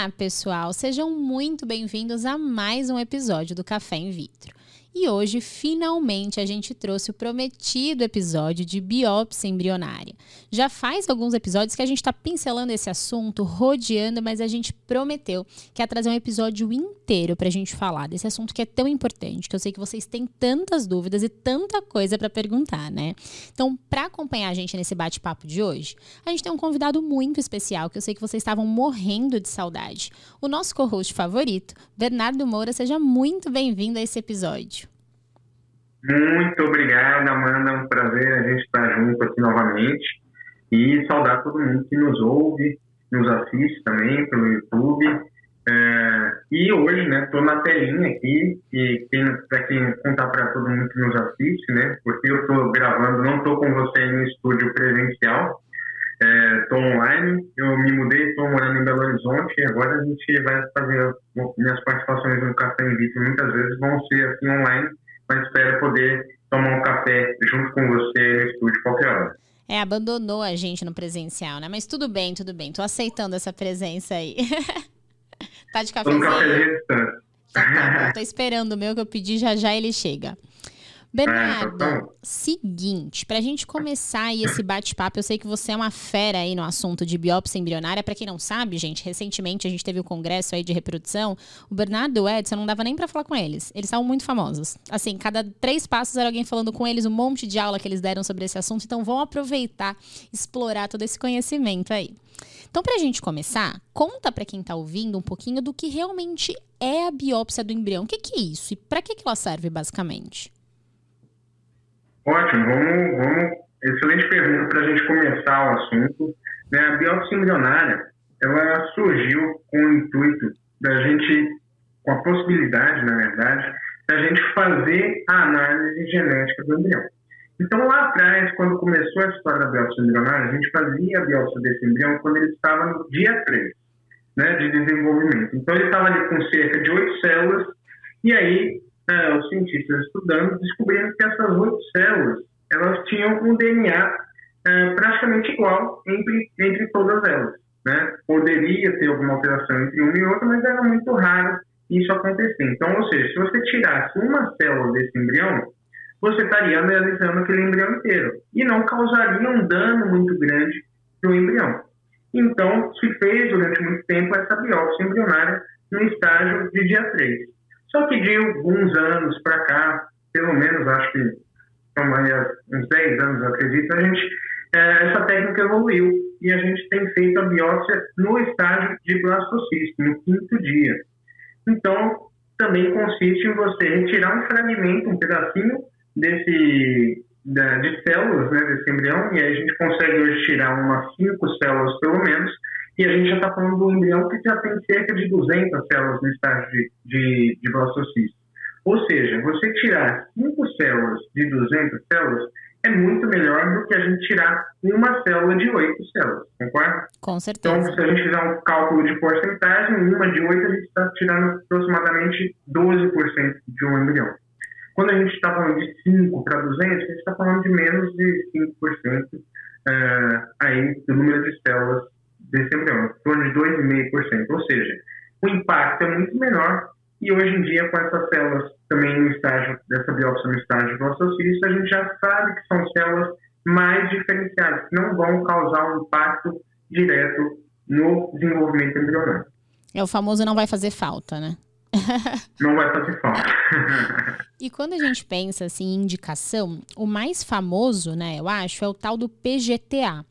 Olá, pessoal! Sejam muito bem-vindos a mais um episódio do Café in Vitro. E hoje, finalmente, a gente trouxe o prometido episódio de biópsia embrionária. Já faz alguns episódios que a gente está pincelando esse assunto, rodeando, mas a gente prometeu que ia trazer um episódio inteiro para a gente falar desse assunto que é tão importante, que eu sei que vocês têm tantas dúvidas e tanta coisa para perguntar, né? Então, para acompanhar a gente nesse bate-papo de hoje, a gente tem um convidado muito especial que eu sei que vocês estavam morrendo de saudade. O nosso co-host favorito, Bernardo Moura, seja muito bem-vindo a esse episódio. Muito obrigado, Amanda. É um prazer a gente estar junto aqui novamente. E saudar todo mundo que nos ouve, nos assiste também pelo YouTube. É, e hoje, né, estou na telinha aqui, e para quem contar para todo mundo que nos assiste, né, porque eu estou gravando, não estou com você no estúdio presencial, estou é, online, eu me mudei, estou morando em Belo Horizonte, e agora a gente vai fazer, minhas participações no Café em muitas vezes vão ser assim online, mas espero poder tomar um café junto com você no estúdio qualquer hora. É, abandonou a gente no presencial, né? Mas tudo bem, tudo bem. Tô aceitando essa presença aí. tá de cafezinho? No cafezinho distante. Tá, tá, tô esperando o meu que eu pedi, já já ele chega. Bernardo, é, seguinte, para a gente começar aí esse bate-papo, eu sei que você é uma fera aí no assunto de biópsia embrionária. Para quem não sabe, gente, recentemente a gente teve o um congresso aí de reprodução. O Bernardo e o Edson não dava nem para falar com eles. Eles estavam muito famosos. Assim, cada três passos era alguém falando com eles, um monte de aula que eles deram sobre esse assunto. Então, vão aproveitar, explorar todo esse conhecimento aí. Então, para a gente começar, conta para quem está ouvindo um pouquinho do que realmente é a biópsia do embrião. O que, que é isso e para que, que ela serve basicamente? Ótimo, vamos, vamos. Excelente pergunta para a gente começar o assunto. Né, a biópsia embrionária, ela surgiu com o intuito da gente, com a possibilidade, na verdade, da gente fazer a análise genética do embrião. Então, lá atrás, quando começou a história da biópsia embrionária, a gente fazia a biópsia desse embrião quando ele estava no dia 3 né, de desenvolvimento. Então, ele estava ali com cerca de oito células, e aí é, os cientistas estudando descobriram que essas oito células elas tinham um DNA é, praticamente igual entre, entre todas elas. Né? Poderia ter alguma alteração entre uma e outra, mas era muito raro isso acontecer. Então, ou seja, se você tirasse uma célula desse embrião, você estaria analisando aquele embrião inteiro e não causaria um dano muito grande para o embrião. Então, se fez durante muito tempo essa biópsia embrionária no estágio de dia 3. Só que de alguns anos para cá, pelo menos acho que são uns 10 anos, acredito, a gente, é, essa técnica evoluiu e a gente tem feito a biópsia no estágio de blastocisto, no quinto dia. Então, também consiste em você retirar um fragmento, um pedacinho desse de células né, desse embrião, e aí a gente consegue hoje tirar umas 5 células pelo menos, e a gente já está falando do embrião que já tem cerca de 200 células no estágio de, de, de blastocisto. Ou seja, você tirar 5 células de 200 células é muito melhor do que a gente tirar uma célula de 8 células, concorda? Com certeza. Então, se a gente fizer um cálculo de porcentagem, uma de 8 a gente está tirando aproximadamente 12% de um embrião. Quando a gente está falando de 5 para 200, a gente está falando de menos de 5% uh, eh, aí do número de células desse embrião, em torno de 2,5%. Ou seja, o impacto é muito menor e hoje em dia, com essas células também no estágio, dessa biópsia no estágio do ossocílio, a gente já sabe que são células mais diferenciadas, que não vão causar um impacto direto no desenvolvimento embrionário. É o famoso não vai fazer falta, né? não vai fazer falta. e quando a gente pensa assim, em indicação, o mais famoso, né, eu acho, é o tal do PGTA,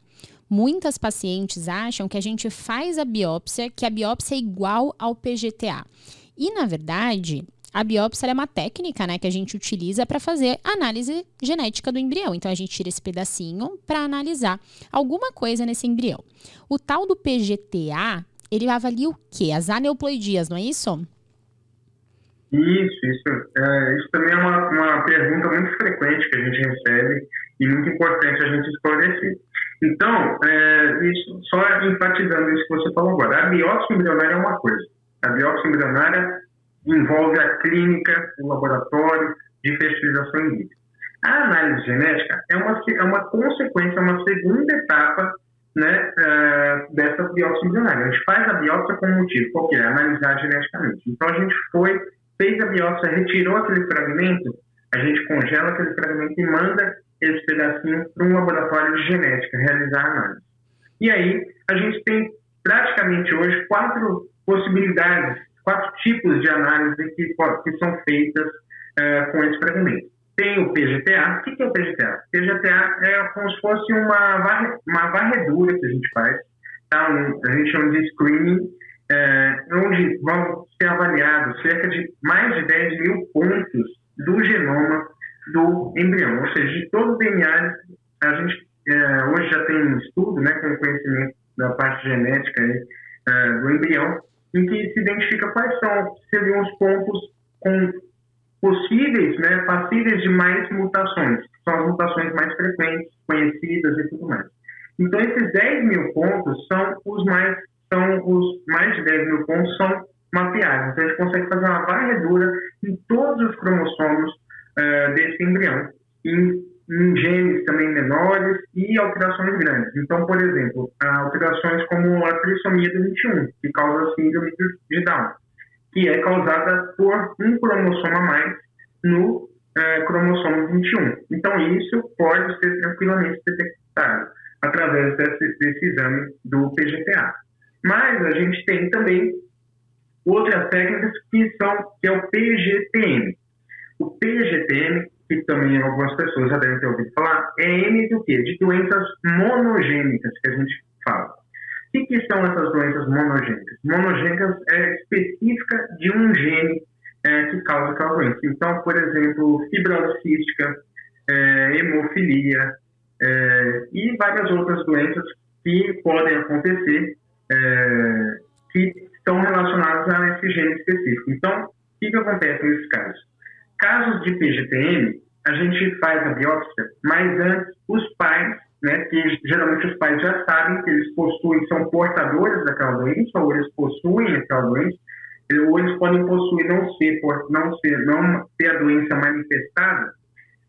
Muitas pacientes acham que a gente faz a biópsia, que a biópsia é igual ao PGTA. E, na verdade, a biópsia é uma técnica né, que a gente utiliza para fazer análise genética do embrião. Então, a gente tira esse pedacinho para analisar alguma coisa nesse embrião. O tal do PGTA, ele avalia o quê? As aneuploidias, não é isso? Isso, isso. É, isso também é uma, uma pergunta muito frequente que a gente recebe e muito importante a gente esclarecer. Então, é, isso, só enfatizando isso que você falou agora, a biópsia embrionária é uma coisa. A biópsia embrionária envolve a clínica, o laboratório de fertilização in vitro. A análise genética é uma, é uma consequência, uma segunda etapa né, uh, dessa biópsia embrionária. A gente faz a biópsia com um motivo, qual que é? Analisar geneticamente. Então a gente foi, fez a biópsia, retirou aquele fragmento, a gente congela aquele fragmento e manda esse pedacinho para um laboratório de genética realizar análise. E aí a gente tem praticamente hoje quatro possibilidades, quatro tipos de análise que, que são feitas uh, com esse fragmento. Tem o PGTA. O que é o PGTA? PGTA é como se fosse uma, varre, uma varredura que a gente faz. Tá? Um, a gente chama de screening, é, onde vão ser avaliados cerca de mais de 10 mil pontos do genoma do embrião. Ou seja, de todo o DNA, a gente é, hoje já tem um estudo né, com conhecimento da parte genética aí, é, do embrião, em que se identifica quais são, seriam os pontos com possíveis, né, passíveis de mais mutações, que são as mutações mais frequentes, conhecidas e tudo mais. Então, esses 10 mil pontos são os mais, são os mais de 10 mil pontos são mapeados. Então, a gente consegue fazer uma varredura em todos os cromossomos uh, desse embrião, em, em, genes também menores e alterações grandes. Então, por exemplo, alterações como a trissomia do 21, que causa síndrome de Down que é causada por um cromossomo a mais no é, cromossomo 21. Então, isso pode ser tranquilamente detectado através desse, desse exame do PGTA. Mas a gente tem também outras técnicas que são que é o PGTM. O PGTM, que também algumas pessoas já devem ter ouvido falar, é M do quê? De doenças monogênicas que a gente fala. O que, que são essas doenças monogênicas? Monogênicas é específica de um gene é, que causa aquela doença. Então, por exemplo, fibrose cística, é, hemofilia é, e várias outras doenças que podem acontecer é, que estão relacionadas a esse gene específico. Então, o que, que acontece nesses casos? Casos de PGTM, a gente faz a biópsia, mas antes os pais né, que geralmente os pais já sabem que eles possuem, são portadores daquela doença, ou eles possuem aquela doença, ou eles podem possuir, não ser, não ser, não ter a doença manifestada,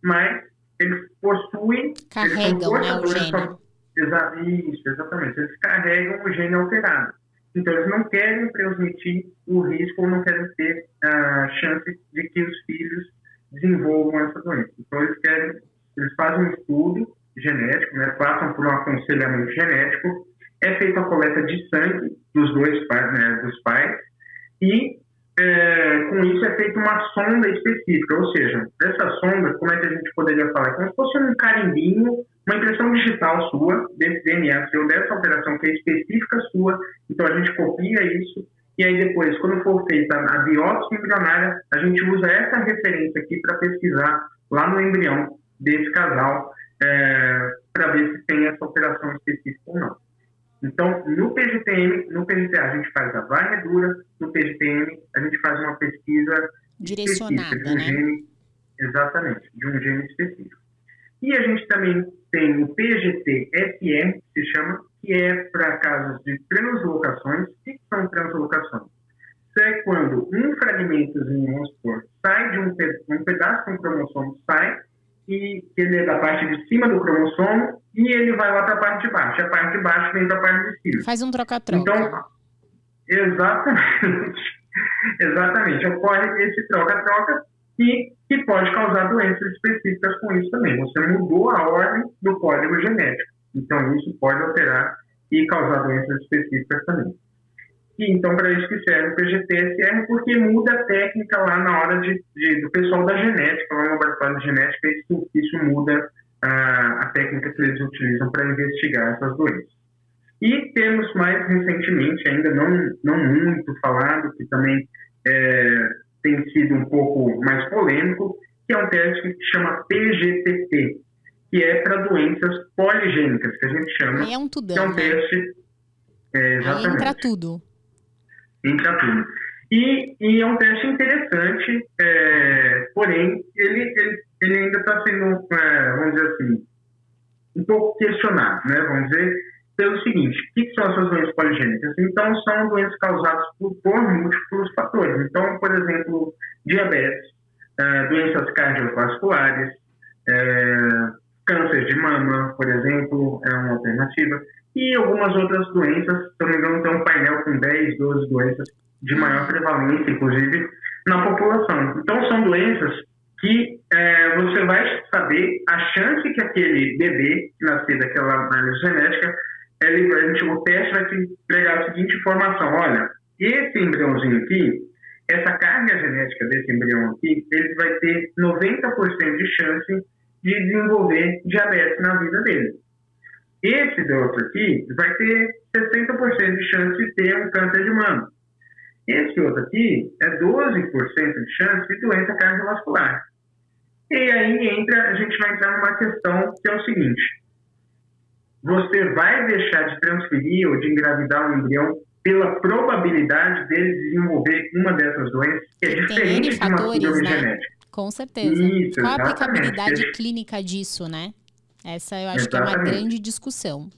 mas eles possuem, carregam eles são né, o gene. Exa, isso, exatamente, eles carregam o gene alterado. Então, eles não querem transmitir o risco ou não querem ter a chance de que os filhos desenvolvam essa doença. Então, eles querem, eles fazem um estudo genético, né, passam por um aconselhamento genético, é feita a coleta de sangue dos dois pais, né, dos pais, e é, com isso é feita uma sonda específica, ou seja, essa sonda, como é que a gente poderia falar? Como se fosse um carimbinho, uma impressão digital sua, desse DNA seu, dessa operação que é específica sua, então a gente copia isso, e aí depois, quando for feita a biópsia embrionária, a gente usa essa referência aqui para pesquisar lá no embrião desse casal, é, para ver se tem essa operação específica ou não. Então, no PGTM, no PGTA a gente faz a varredura, no PGTM a gente faz uma pesquisa direcionada, de um né? gene, exatamente, de um gene específico. E a gente também tem o PGT-SR, que se chama, que é para casos de translocações. O que são translocações? Isso é quando um fragmentozinho, vamos supor, sai de um, um pedaço de um cromossomo, sai que ele é da parte de cima do cromossomo e ele vai lá para a parte de baixo. A parte de baixo vem da parte de cima. Faz um troca-troca. Então, exatamente. exatamente. Ocorre esse troca-troca e que pode causar doenças específicas com isso também. Você mudou a ordem do código genético. Então, isso pode alterar e causar doenças específicas também. E então, para isso que serve o PGT-SR, porque muda a técnica lá na hora de, de do pessoal da genética, lá no laboratório de genética, isso, isso muda a, a técnica que eles utilizam para investigar essas doenças. E temos mais recentemente, ainda não, não muito falado, que também é, tem sido um pouco mais polêmico, que é um teste que se chama PGTT, que é para doenças poligênicas, que a gente chama. É um tudão, que é um né? teste. É, Aí entra tudo entra tudo. E, e é um teste interessante, é, porém, ele, ele, ele ainda está sendo, é, vamos dizer assim, um pouco questionado, né? Vamos dizer, pelo seguinte, o que, são essas doenças poligênicas? Então, são doenças causadas por, por múltiplos fatores. Então, por exemplo, diabetes, é, doenças cardiovasculares, é, câncer de mama, por exemplo, é uma alternativa. E algumas outras doenças, se não me engano, tem um painel com 10, 12 doenças de maior prevalência, inclusive, na população. Então, são doenças que é, você vai saber a chance que aquele bebê que nascer daquela análise genética, ele, a gente, o teste vai te entregar a seguinte informação: olha, esse embriãozinho aqui, essa carga genética desse embrião aqui, ele vai ter 90% de chance de desenvolver diabetes na vida dele. Esse outro aqui vai ter 60% de chance de ter um câncer de mama. Esse outro aqui é 12% de chance de doença cardiovascular. E aí entra, a gente vai entrar numa questão que é o seguinte: você vai deixar de transferir ou de engravidar um embrião pela probabilidade dele desenvolver uma dessas doenças, que é diferente de uma síndrome né? genética. Com certeza. Isso, Qual a aplicabilidade clínica disso, né? Essa eu acho exatamente. que é uma grande discussão.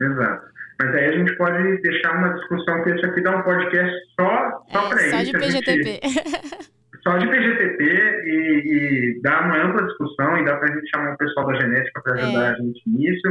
Exato. Mas aí a gente pode deixar uma discussão, que isso aqui dá um podcast só, só é, para isso. Só de PGTP. Gente, só de PGTP e, e dá uma ampla discussão e dá para a gente chamar o pessoal da genética para ajudar é. a gente nisso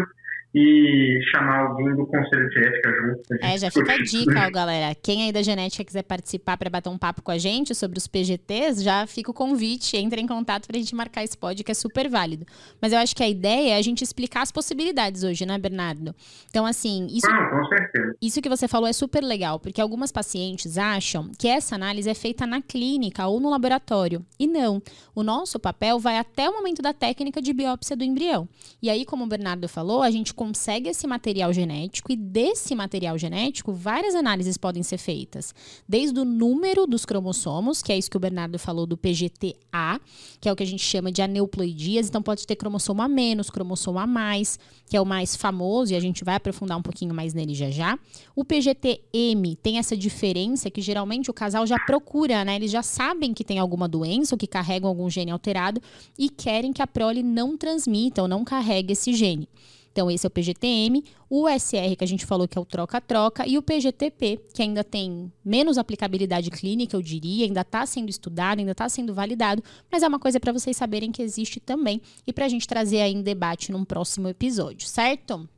e chamar alguém do Conselho de Ética junto. É, já fica a dica, ó, galera. Quem aí da genética quiser participar para bater um papo com a gente sobre os PGTs, já fica o convite, entre em contato para a gente marcar esse pod, que é super válido. Mas eu acho que a ideia é a gente explicar as possibilidades hoje, né, Bernardo? Então, assim, isso, Não, com certeza. isso que você falou é super legal, porque algumas pacientes acham que essa análise é feita na clínica ou no laboratório. E não. O nosso papel vai até o momento da técnica de biópsia do embrião. E aí, como o Bernardo falou, a gente consegue esse material genético e desse material genético várias análises podem ser feitas, desde o número dos cromossomos, que é isso que o Bernardo falou do PGTA, que é o que a gente chama de aneuploidias, então pode ter cromossomo a menos, cromossomo a mais, que é o mais famoso e a gente vai aprofundar um pouquinho mais nele já já. O PGTM tem essa diferença que geralmente o casal já procura, né? Eles já sabem que tem alguma doença ou que carregam algum gene alterado e querem que a prole não transmita ou não carregue esse gene. Então, esse é o PGTM, o SR, que a gente falou que é o troca-troca, e o PGTP, que ainda tem menos aplicabilidade clínica, eu diria, ainda está sendo estudado, ainda está sendo validado, mas é uma coisa para vocês saberem que existe também e para a gente trazer aí em debate num próximo episódio, certo?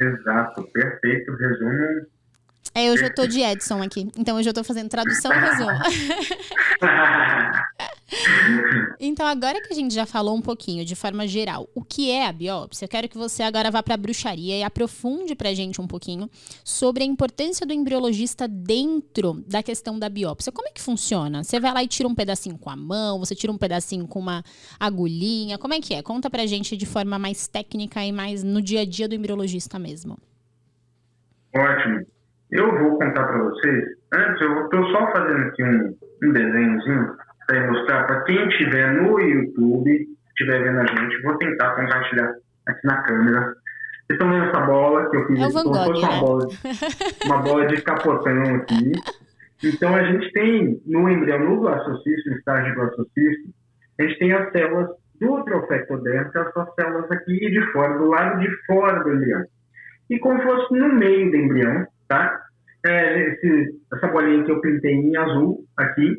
Exato, perfeito, resumo. É, hoje eu tô de Edson aqui, então hoje eu tô fazendo tradução e resumo. então, agora que a gente já falou um pouquinho de forma geral o que é a biópsia, eu quero que você agora vá para a bruxaria e aprofunde para a gente um pouquinho sobre a importância do embriologista dentro da questão da biópsia. Como é que funciona? Você vai lá e tira um pedacinho com a mão, você tira um pedacinho com uma agulhinha, como é que é? Conta para a gente de forma mais técnica e mais no dia a dia do embriologista mesmo. Ótimo. Eu vou contar para vocês. Antes, eu estou só fazendo aqui um, um desenhozinho para ilustrar para quem estiver no YouTube, estiver vendo a gente, vou tentar compartilhar aqui na câmera. Vocês estão vendo essa bola que eu fiz? É o Van Gogh, uma, né? bola, uma bola de capotão aqui. Então, a gente tem no embrião, no blastocisto, no estágio de blastocisto, a gente tem as células do trofectodermo, que são as células aqui de fora, do lado de fora do embrião. E como fosse no meio do embrião, tá? É, esse, essa bolinha que eu pintei em azul aqui,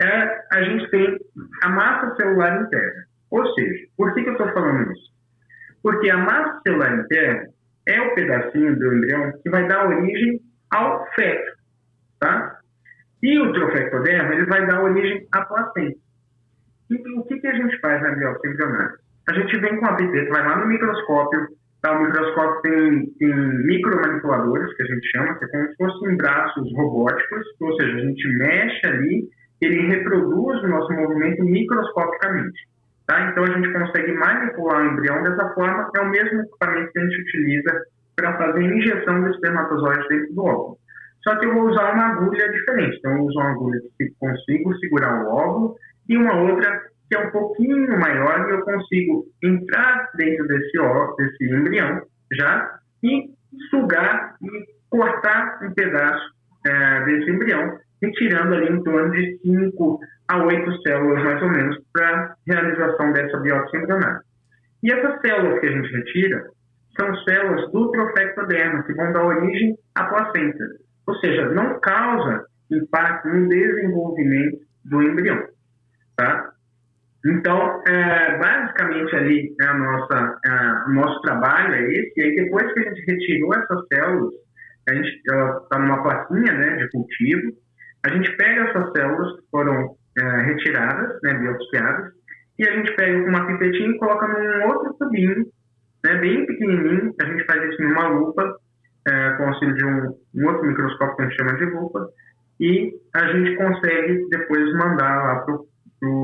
é, a gente tem a massa celular interna. Ou seja, por que, que eu estou falando isso? Porque a massa celular interna é o pedacinho do embrião que vai dar origem ao feto, tá? E o trofectoderma, ele vai dar origem à placenta. E o que, que a gente faz na biópsia embrionária? A gente vem com a pipeta, vai lá no microscópio, tá? o microscópio tem, tem micromanipuladores, que a gente chama, que é como se fossem braços robóticos, ou seja, a gente mexe ali ele reproduz o nosso movimento microscopicamente. Tá? Então, a gente consegue manipular o embrião dessa forma, é o mesmo equipamento que a gente utiliza para fazer a injeção do espermatozoide dentro do óvulo. Só que eu vou usar uma agulha diferente. Então, eu uso uma agulha que consigo segurar o óvulo e uma outra que é um pouquinho maior e eu consigo entrar dentro desse óvulo, desse embrião já e sugar e cortar um pedaço é, desse embrião retirando ali em torno de 5 a 8 células, mais ou menos, para realização dessa biópsia embrionária. E essas células que a gente retira são células do trofectoderma, que vão dar origem à placenta. Ou seja, não causa impacto no desenvolvimento do embrião. Tá? Então, é, basicamente ali é a nossa, é, o nosso trabalho é esse, e aí depois que a gente retirou essas células, a gente está numa plaquinha né, de cultivo, a gente pega essas células que foram é, retiradas, né, biopsiadas, e a gente pega com uma pipetinha e coloca num outro tubinho, né, bem pequenininho, a gente faz isso numa lupa, é, com auxílio de um, um, outro microscópio que a gente chama de lupa, e a gente consegue depois mandar lá para o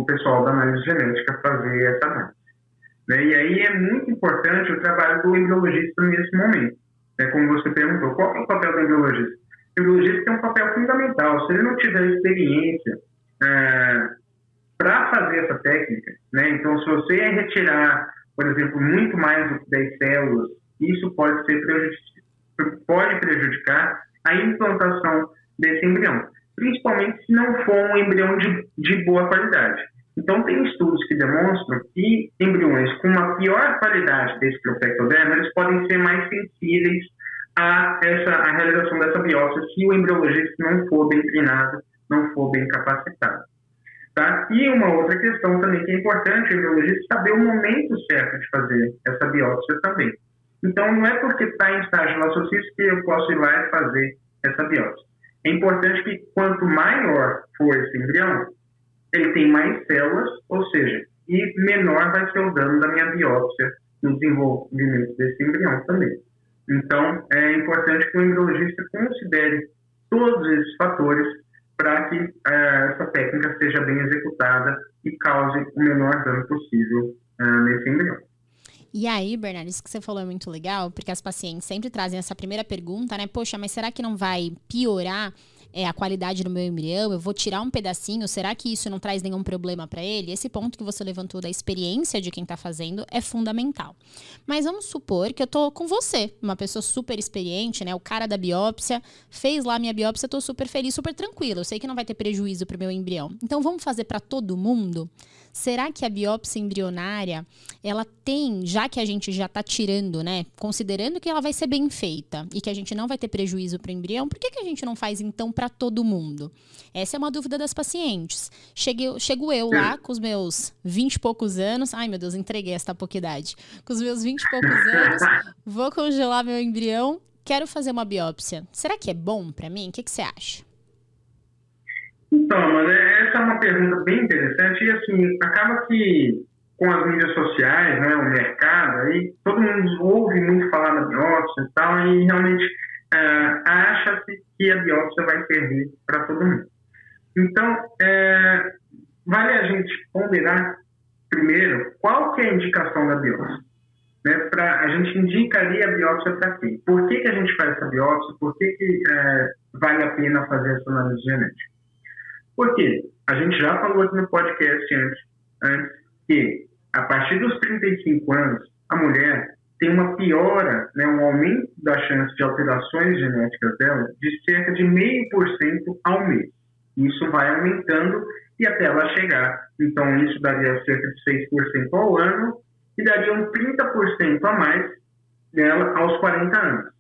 pessoal da análise genética fazer essa análise. Né? E aí é muito importante o trabalho do embriologista nesse momento. Né? Como você perguntou, qual é o papel do embriologista? O embriologista tem um papel fundamental. Se ele não tiver experiência é, para fazer essa técnica, né? então se você retirar, por exemplo, muito mais do que 10 células, isso pode, ser pode prejudicar a implantação desse embrião, principalmente se não for um embrião de, de boa qualidade. Então, tem estudos que demonstram que embriões com uma pior qualidade desse propectoderma, eles podem ser mais sensíveis a essa a realização dessa biópsia se o embriologista não for bem treinado, não for bem capacitado. Tá? E uma outra questão também que é importante, o embriologista saber o momento certo de fazer essa biópsia também. Então, não é porque está em estágio lacocístico que eu posso ir lá e fazer essa biópsia. É importante que quanto maior for esse embrião, ele tem mais células, ou seja, e menor vai ser o dano da minha biópsia no desenvolvimento desse embrião também. Então, é importante que o embriologista considere todos esses fatores para que uh, essa técnica seja bem executada e cause o menor dano possível uh, nesse embrião. E aí, Bernardo, isso que você falou é muito legal, porque as pacientes sempre trazem essa primeira pergunta, né? Poxa, mas será que não vai piorar é, a qualidade do meu embrião? Eu vou tirar um pedacinho? Será que isso não traz nenhum problema para ele? Esse ponto que você levantou da experiência de quem está fazendo é fundamental. Mas vamos supor que eu tô com você, uma pessoa super experiente, né? O cara da biópsia fez lá minha biópsia, eu tô super feliz, super tranquila. Eu sei que não vai ter prejuízo para o meu embrião. Então vamos fazer para todo mundo? Será que a biópsia embrionária, ela tem, já que a gente já está tirando, né, considerando que ela vai ser bem feita e que a gente não vai ter prejuízo para o embrião, por que, que a gente não faz então para todo mundo? Essa é uma dúvida das pacientes. Cheguei, chego eu lá com os meus 20 e poucos anos, ai meu Deus, entreguei esta pouca idade. Com os meus 20 e poucos anos, vou congelar meu embrião, quero fazer uma biópsia. Será que é bom para mim? O que, que você acha? Então, mas é, essa é uma pergunta bem interessante e assim, acaba que com as mídias sociais, né, o mercado, aí todo mundo ouve muito falar da biópsia e tal, e realmente uh, acha-se que a biópsia vai servir para todo mundo. Então, uh, vale a gente ponderar primeiro qual que é a indicação da biópsia. Né, pra, a gente indicaria a biópsia para quem? Por que, que a gente faz essa biópsia? Por que, que vale a pena fazer essa análise genética? Por quê? A gente já falou aqui no podcast antes, antes que a partir dos 35 anos, a mulher tem uma piora, né, um aumento da chance de alterações genéticas dela de cerca de meio por cento ao mês. Isso vai aumentando e até ela chegar. Então, isso daria cerca de 6% ao ano e daria um 30% a mais dela aos 40 anos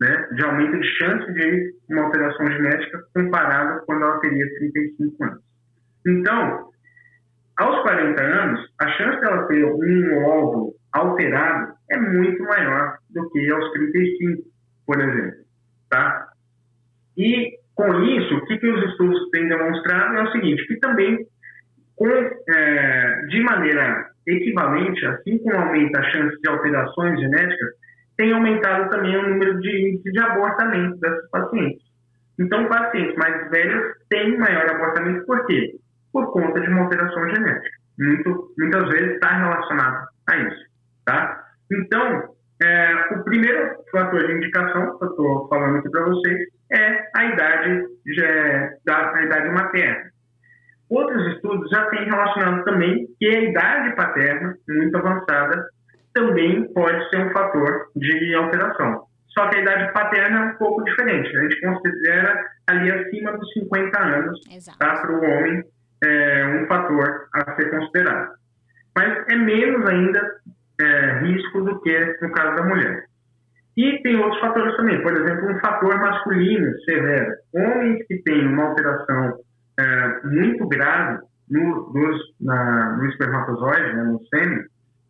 né, de aumento de chance de uma alteração genética comparada quando ela teria 35 anos. Então, aos 40 anos, a chance dela ter um óvulo alterado é muito maior do que aos 35, por exemplo. Tá? E com isso, o que, que os estudos têm demonstrado é o seguinte, que também com, é, de maneira equivalente, assim como aumenta a chance de alterações genéticas, tem aumentado também o número de de abortamento dessas pacientes. Então, pacientes mais velhos têm maior abortamento, por quê? Por conta de uma alteração genética. Muito, muitas vezes está relacionado a isso. Tá? Então, é, o primeiro fator de indicação que eu estou falando aqui para vocês é a idade, é, da, a idade materna. Outros estudos já têm relacionado também que a idade paterna, muito avançada, também pode ser um fator de alteração. Só que a idade paterna é um pouco diferente. A gente considera ali acima dos 50 anos tá, para o homem é, um fator a ser considerado. Mas é menos ainda é, risco do que no caso da mulher. E tem outros fatores também, por exemplo, um fator masculino severo. Homens que têm uma alteração é, muito grave no, dos, na, no espermatozoide, né, no sêmen,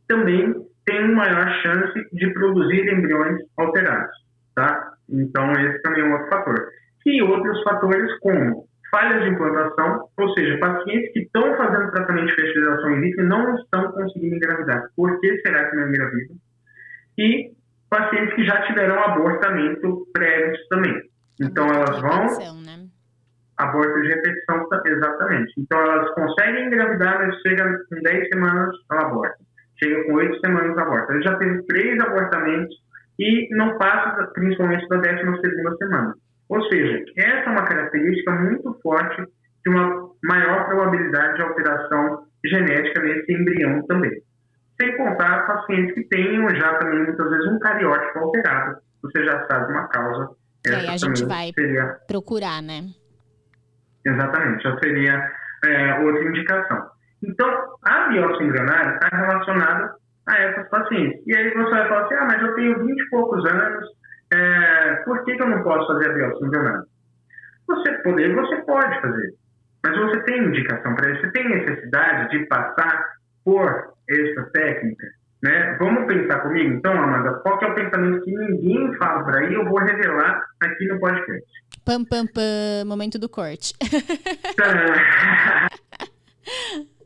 também tem maior chance de produzir embriões alterados, tá? Então, esse também é um outro fator. E outros fatores como falhas de implantação, ou seja, pacientes que estão fazendo tratamento de fertilização in vitro não estão conseguindo engravidar. Por que será que não engravidam? E pacientes que já tiveram abortamento prévios também. Então, elas vão... Né? Aborto de repetição, exatamente. Então, elas conseguem engravidar, mas chega com 10 semanas, ela aborta. Chega com 8 semanas, aborta. Ele já teve três abortamentos e não passa, principalmente, da 12 semana. Ou seja, essa é uma característica muito forte de uma maior probabilidade de alteração genética nesse embrião também. Sem contar pacientes que tenham já também muitas vezes um cariótipo alterado. Você já sabe uma causa. E aí a gente vai seria... procurar, né? Exatamente, já seria é, outra indicação. Então, a biópsia embrionária está relacionada a essas pacientes. E aí você vai falar assim, ah, mas eu tenho 20 e poucos anos, é, por que, que, eu não posso fazer a biópsia embrionária? Você poder, você pode fazer. Mas você tem indicação para isso, você tem necessidade de passar por essa técnica, né? Vamos pensar comigo, então, Amanda, qual que é o pensamento que ninguém fala por aí, eu vou revelar aqui no podcast. Pam, pam, pam, momento do corte.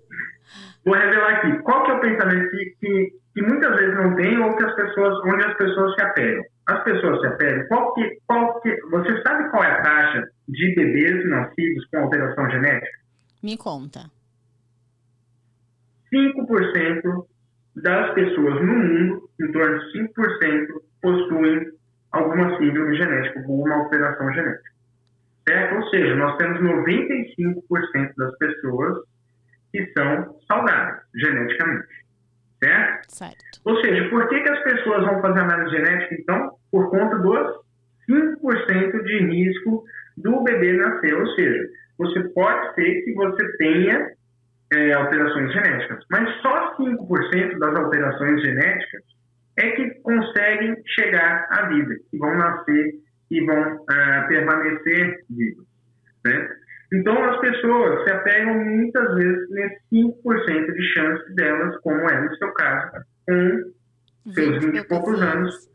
vou revelar aqui. Qual que é o pensamento que, que, que, muitas vezes não tem ou que as pessoas, onde as pessoas se apegam? As pessoas se apegam. Qual que, qual que, você sabe qual é a taxa de bebês nascidos com alteração genética? Me conta. 5% das pessoas no mundo, em torno de 5%, possuem alguma síndrome genética, alguma alteração genética. Certo? Ou seja, nós temos 95% das pessoas que são saudáveis geneticamente. Certo? certo? Ou seja, por que, que as pessoas vão fazer análise genética, então? Por conta dos 5% de risco do bebê nascer. Ou seja, você pode ser que você tenha é, alterações genéticas, mas só 5% das alterações genéticas é que conseguem chegar à vida, que vão nascer e vão uh, permanecer vivos. Né? Então, as pessoas se apegam muitas vezes nesse 5% de chance delas, como é no seu caso, com seus 20 e poucos anos,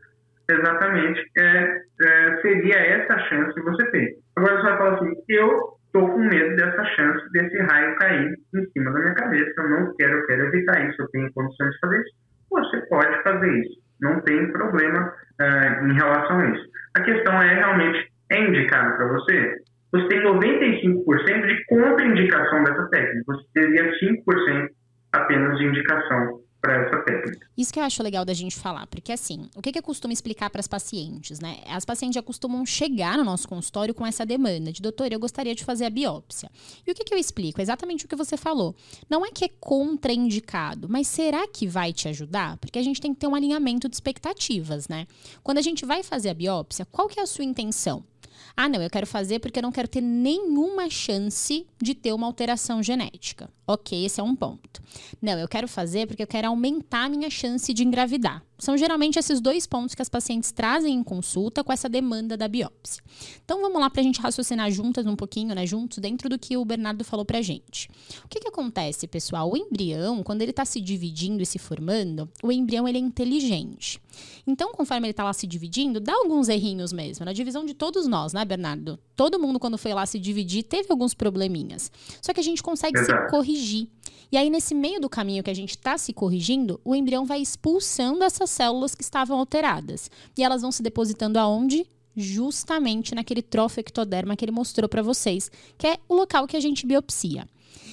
exatamente, é, é, seria essa chance que você tem. Agora você vai falar assim, eu estou com medo dessa chance desse raio cair em cima da minha cabeça, eu não quero, eu quero evitar isso, eu tenho condições de fazer isso. Você pode fazer isso, não tem problema uh, em relação a isso. A questão é realmente, é indicado para você? Você tem 95% de contraindicação dessa técnica, você teria 5% apenas de indicação para essa técnica. Isso que eu acho legal da gente falar, porque assim, o que, que eu costumo explicar para as pacientes, né? As pacientes já costumam chegar no nosso consultório com essa demanda de, doutor, eu gostaria de fazer a biópsia. E o que, que eu explico? Exatamente o que você falou. Não é que é contraindicado, mas será que vai te ajudar? Porque a gente tem que ter um alinhamento de expectativas, né? Quando a gente vai fazer a biópsia, qual que é a sua intenção? Ah, não, eu quero fazer porque eu não quero ter nenhuma chance de ter uma alteração genética. Ok, esse é um ponto. Não, eu quero fazer porque eu quero aumentar a minha chance de engravidar. São geralmente esses dois pontos que as pacientes trazem em consulta com essa demanda da biópsia. Então vamos lá para a gente raciocinar juntas um pouquinho, né? Juntos, dentro do que o Bernardo falou para gente. O que, que acontece, pessoal? O embrião, quando ele está se dividindo e se formando, o embrião ele é inteligente. Então, conforme ele está lá se dividindo, dá alguns errinhos mesmo. Na divisão de todos nós, né, Bernardo? Todo mundo, quando foi lá se dividir, teve alguns probleminhas. Só que a gente consegue Exato. se corrigir. E aí, nesse meio do caminho que a gente está se corrigindo, o embrião vai expulsando essas células que estavam alteradas. E elas vão se depositando aonde? Justamente naquele trofectoderma que ele mostrou para vocês, que é o local que a gente biopsia.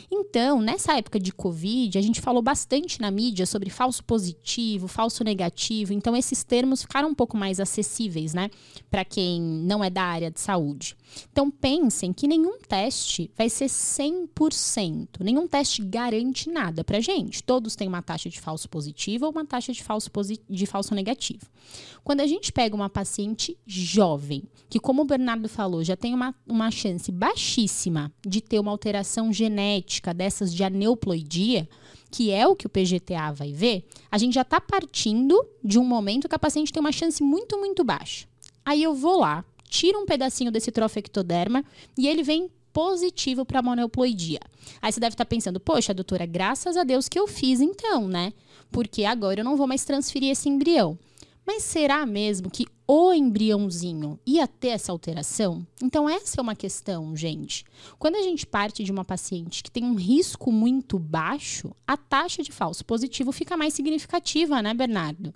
Então, nessa época de Covid, a gente falou bastante na mídia sobre falso positivo, falso negativo. Então, esses termos ficaram um pouco mais acessíveis, né? Para quem não é da área de saúde. Então, pensem que nenhum teste vai ser 100%. Nenhum teste garante nada para gente. Todos têm uma taxa de falso positivo ou uma taxa de falso, de falso negativo. Quando a gente pega uma paciente jovem, que, como o Bernardo falou, já tem uma, uma chance baixíssima de ter uma alteração genética dessas de aneuploidia, que é o que o PGTA vai ver, a gente já está partindo de um momento que a paciente tem uma chance muito, muito baixa. Aí eu vou lá, tiro um pedacinho desse trofectoderma e ele vem positivo para monoploidia. Aí você deve estar tá pensando, poxa, doutora, graças a Deus que eu fiz então, né? Porque agora eu não vou mais transferir esse embrião. Mas será mesmo que o embriãozinho ia ter essa alteração? Então, essa é uma questão, gente. Quando a gente parte de uma paciente que tem um risco muito baixo, a taxa de falso positivo fica mais significativa, né, Bernardo?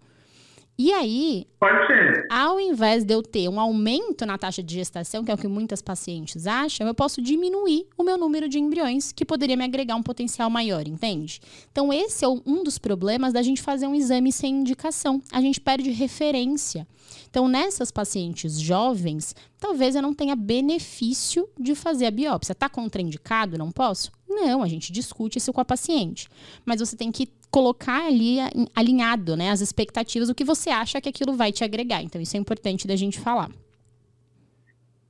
E aí, Pode ser. ao invés de eu ter um aumento na taxa de gestação, que é o que muitas pacientes acham, eu posso diminuir o meu número de embriões, que poderia me agregar um potencial maior, entende? Então, esse é um dos problemas da gente fazer um exame sem indicação. A gente perde referência. Então, nessas pacientes jovens, talvez eu não tenha benefício de fazer a biópsia. Está contraindicado? Não posso? Não, a gente discute isso com a paciente. Mas você tem que colocar ali alinhado, né, as expectativas, o que você acha que aquilo vai te agregar. Então, isso é importante da gente falar.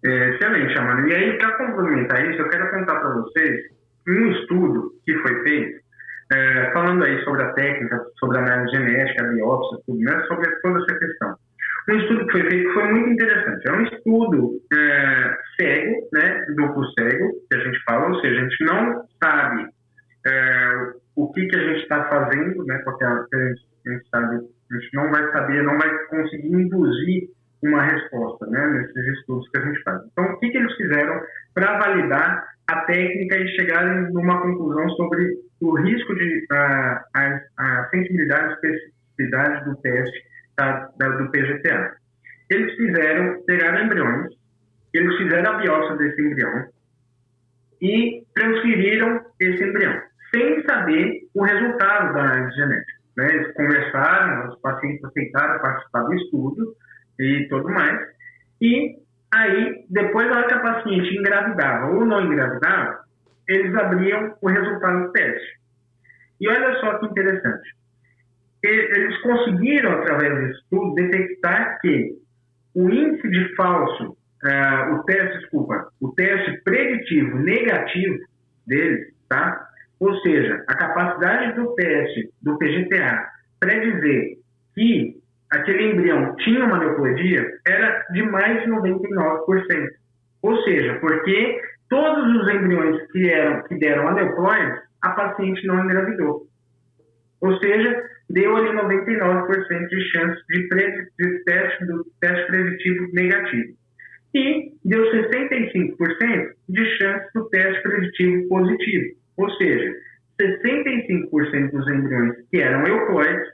É, excelente, Amanda. E aí, para complementar isso, eu quero contar para vocês um estudo que foi feito, é, falando aí sobre a técnica, sobre a análise genética, a biópsia, tudo, né, sobre toda essa questão. Um estudo que foi feito que foi muito interessante. É um estudo é, cego, né, duplo cego, que a gente fala, ou seja, a gente não sabe é, o que, que a gente está fazendo, né, porque a gente, a gente, sabe, a gente não vai saber, não vai conseguir induzir uma resposta né, nesses estudos que a gente faz. Então, o que, que eles fizeram para validar a técnica e chegarem numa conclusão sobre o risco de a, a, a sensibilidade e especificidade do teste da, da, do PGTA? Eles fizeram, pegaram embriões, eles fizeram a biópsia desse embrião e transferiram esse embrião sem saber o resultado da análise genética. Né? Eles conversaram, os pacientes aceitaram participar do estudo e tudo mais. E aí, depois, na hora que a paciente engravidava ou não engravidava, eles abriam o resultado do teste. E olha só que interessante. Eles conseguiram, através desse estudo, detectar que o índice de falso, uh, o teste, desculpa, o teste preditivo negativo deles, tá? Ou seja, a capacidade do teste do PGTA predizer que aquele embrião tinha uma neoplodia era de mais de 99%. Ou seja, porque todos os embriões que, eram, que deram aneuploides, a paciente não engravidou. Ou seja, deu ali 99% de chance de, de teste, do teste preditivo negativo. E deu 65% de chance do teste preditivo positivo. Ou seja, 65% dos embriões que eram eucloides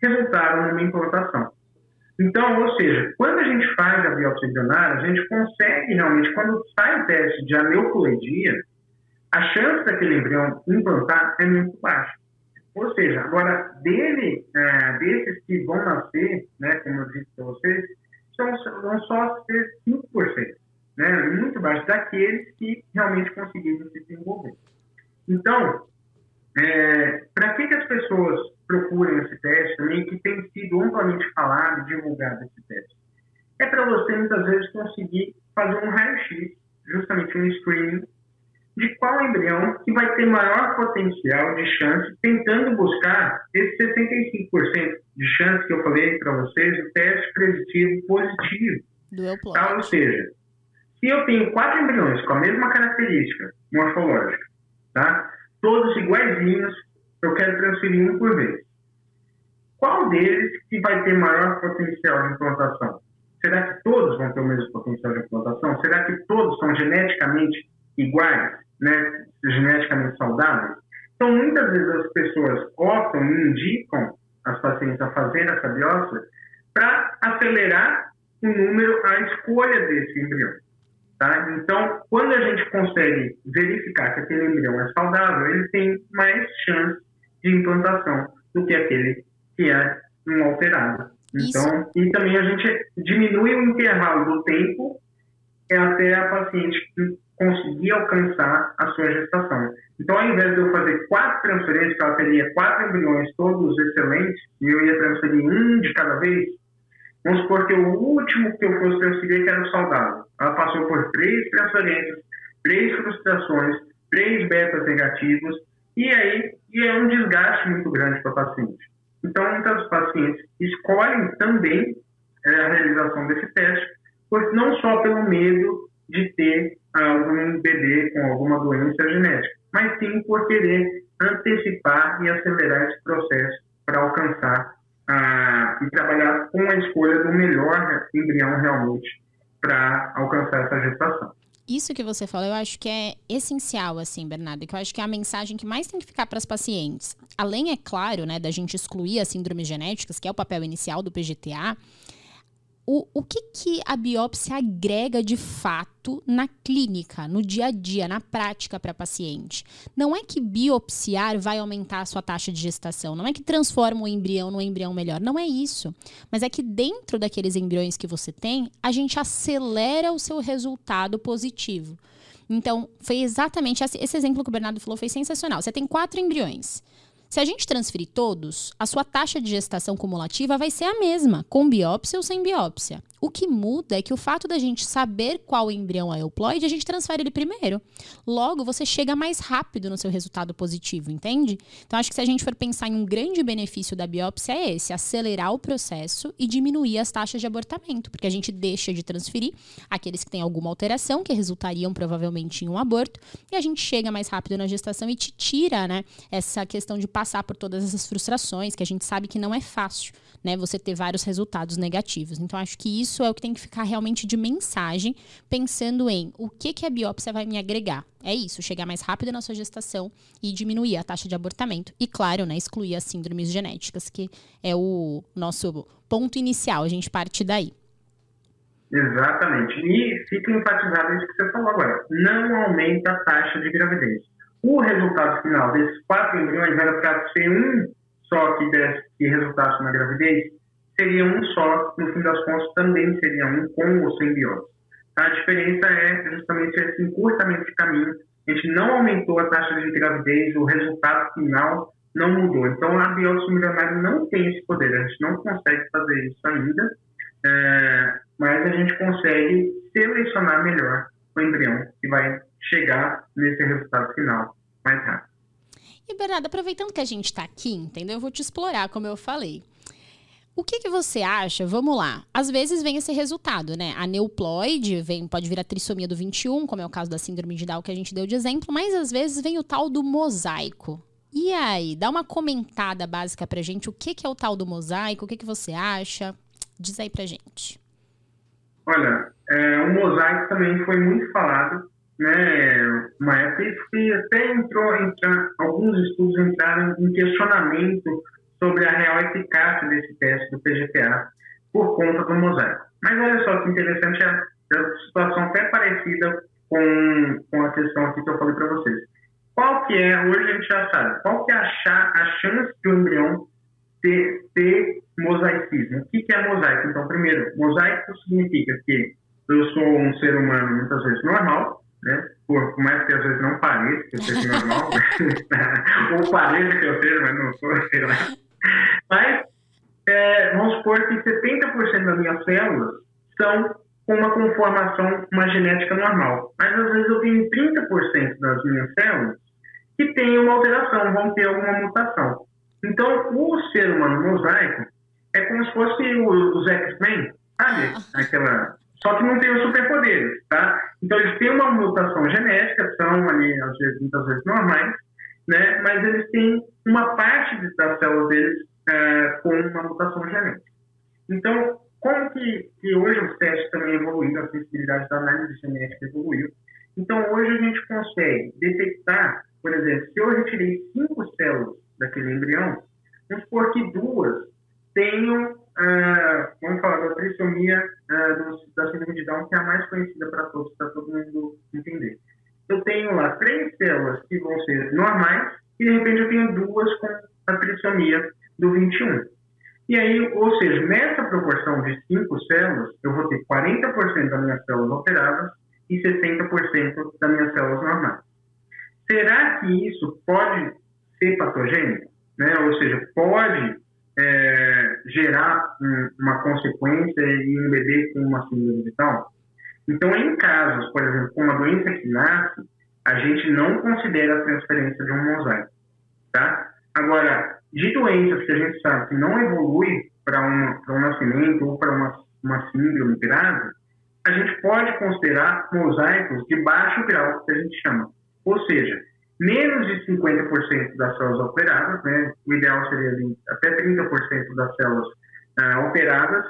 resultaram numa implantação. Então, ou seja, quando a gente faz a biópsia embrionária, a gente consegue realmente, quando sai o teste de aneuploidia, a chance daquele embrião implantar é muito baixa. Ou seja, agora, dele, é, desses que vão nascer, né, como eu disse para vocês, são, vão só ser 5%, né, muito baixo daqueles que realmente conseguiram se desenvolver. Então, é, para que, que as pessoas procuram esse teste também, que tem sido amplamente falado e divulgado esse teste? É para você, muitas vezes, conseguir fazer um raio-x, justamente um screening, de qual embrião que vai ter maior potencial de chance, tentando buscar esse 65% de chance que eu falei para vocês, o teste preditivo positivo. Tá? Ou seja, se eu tenho quatro embriões com a mesma característica morfológica, tá? todos iguaizinhos, eu quero transferir um por vez. Qual deles que vai ter maior potencial de implantação? Será que todos vão ter o mesmo potencial de implantação? Será que todos são geneticamente iguais, né? geneticamente saudáveis? Então, muitas vezes as pessoas optam e indicam as pacientes a fazer essa biópsia para acelerar o número, a escolha desse embrião. Tá? Então, quando a gente consegue verificar que aquele embrião é saudável, ele tem mais chance de implantação do que aquele que é um alterado. Então, Isso. e também a gente diminui o intervalo do tempo até a paciente conseguir alcançar a sua gestação. Então, ao invés de eu fazer quatro transferências, que ela teria quatro embriões todos excelentes, e eu ia transferir um de cada vez, Vamos supor que o último que eu fosse transferir que era o saudável. Ela passou por três transferências, três frustrações, três betas negativos, e aí e é um desgaste muito grande para o paciente. Então, muitos pacientes escolhem também é, a realização desse teste, não só pelo medo de ter algum bebê com alguma doença genética, mas sim por querer antecipar e acelerar esse processo para alcançar e trabalhar com a escolha do melhor embrião realmente para alcançar essa gestação. Isso que você falou, eu acho que é essencial, assim, Bernardo, que eu acho que é a mensagem que mais tem que ficar para as pacientes. Além, é claro, né, da gente excluir as síndromes genéticas, que é o papel inicial do PGTA, o, o que, que a biópsia agrega de fato na clínica, no dia a dia, na prática para paciente? Não é que biopsiar vai aumentar a sua taxa de gestação, não é que transforma o embrião num embrião melhor, não é isso. Mas é que dentro daqueles embriões que você tem, a gente acelera o seu resultado positivo. Então, foi exatamente esse, esse exemplo que o Bernardo falou, foi sensacional. Você tem quatro embriões. Se a gente transferir todos, a sua taxa de gestação cumulativa vai ser a mesma, com biópsia ou sem biópsia. O que muda é que o fato da gente saber qual embrião é euploide, a gente transfere ele primeiro. Logo, você chega mais rápido no seu resultado positivo, entende? Então, acho que se a gente for pensar em um grande benefício da biópsia é esse, acelerar o processo e diminuir as taxas de abortamento, porque a gente deixa de transferir aqueles que têm alguma alteração, que resultariam provavelmente em um aborto, e a gente chega mais rápido na gestação e te tira, né, essa questão de passar por todas essas frustrações, que a gente sabe que não é fácil né, você ter vários resultados negativos. Então, acho que isso é o que tem que ficar realmente de mensagem, pensando em o que, que a biópsia vai me agregar. É isso, chegar mais rápido na sua gestação e diminuir a taxa de abortamento. E, claro, né, excluir as síndromes genéticas, que é o nosso ponto inicial, a gente parte daí. Exatamente. E fica enfatizado isso que você falou agora. Não aumenta a taxa de gravidez. O resultado final desses quatro embriões era para ser um só que, desse, que resultasse na gravidez, seria um só, no fim das contas também seria um com ou sem biópsia. A diferença é justamente esse encurtamento de caminho. A gente não aumentou a taxa de gravidez, o resultado final não mudou. Então, a biópsia milionária não tem esse poder. A gente não consegue fazer isso ainda, é, mas a gente consegue selecionar melhor o embrião que vai chegar nesse resultado final mais rápido. E Bernardo, aproveitando que a gente está aqui, entendeu? Eu vou te explorar, como eu falei. O que, que você acha? Vamos lá. Às vezes vem esse resultado, né? A neuploide vem, pode vir a trissomia do 21, como é o caso da síndrome de Down que a gente deu de exemplo, mas às vezes vem o tal do mosaico. E aí, dá uma comentada básica pra gente. O que, que é o tal do mosaico? O que, que você acha? Diz aí pra gente. Olha, é, o mosaico também foi muito falado né, uma época que até entrou, entra, alguns estudos entraram em questionamento sobre a real eficácia desse teste do PGTA por conta do mosaico. Mas olha só que interessante, a, a situação até parecida com, com a questão aqui que eu falei para vocês. Qual que é, hoje a gente já sabe, qual que é a, a chance de o embrião ter, ter mosaicismo? O que, que é mosaico? Então, primeiro, mosaico significa que eu sou um ser humano muitas vezes normal, né? Por, por mais que às vezes não pareça que eu seja normal, ou pareça que eu seja, mas não sou, sei lá. Mas, é, vamos supor que 70% das minhas células são com uma conformação, uma genética normal. Mas às vezes eu tenho 30% das minhas células que têm uma alteração, vão ter alguma mutação. Então, o ser humano mosaico é como se fosse os X-Men, sabe? Ah. Aquela só que não tem os superpoderes, tá? Então eles têm uma mutação genética, são ali, às vezes, muitas vezes normais, né? Mas eles têm uma parte das células deles é, com uma mutação genética. Então, como que, que hoje os testes também evoluíram, a sensibilidade da análise genética evoluiu. Então, hoje a gente consegue detectar, por exemplo, se eu retirei cinco células daquele embrião, vamos supor que duas tenham ah, vamos falar da trissomia ah, do, da síndrome de Down, que é a mais conhecida para todos, para todo mundo entender. Eu tenho lá três células que vão ser normais e de repente eu tenho duas com a trissomia do 21. E aí, ou seja, nessa proporção de cinco células, eu vou ter 40% das minhas células alteradas e 60% das minhas células normais. Será que isso pode ser patogênico? Né? Ou seja, pode é, gerar um, uma consequência em um bebê com uma síndrome vital? Então, em casos, por exemplo, com uma doença que nasce, a gente não considera a transferência de um mosaico, tá? Agora, de doenças que a gente sabe que não evolui para um, um nascimento ou para uma, uma síndrome grave, a gente pode considerar mosaicos de baixo grau, que a gente chama. Ou seja, menos de 50% das células operadas, né? o ideal seria ali, até 30% das células ah, operadas,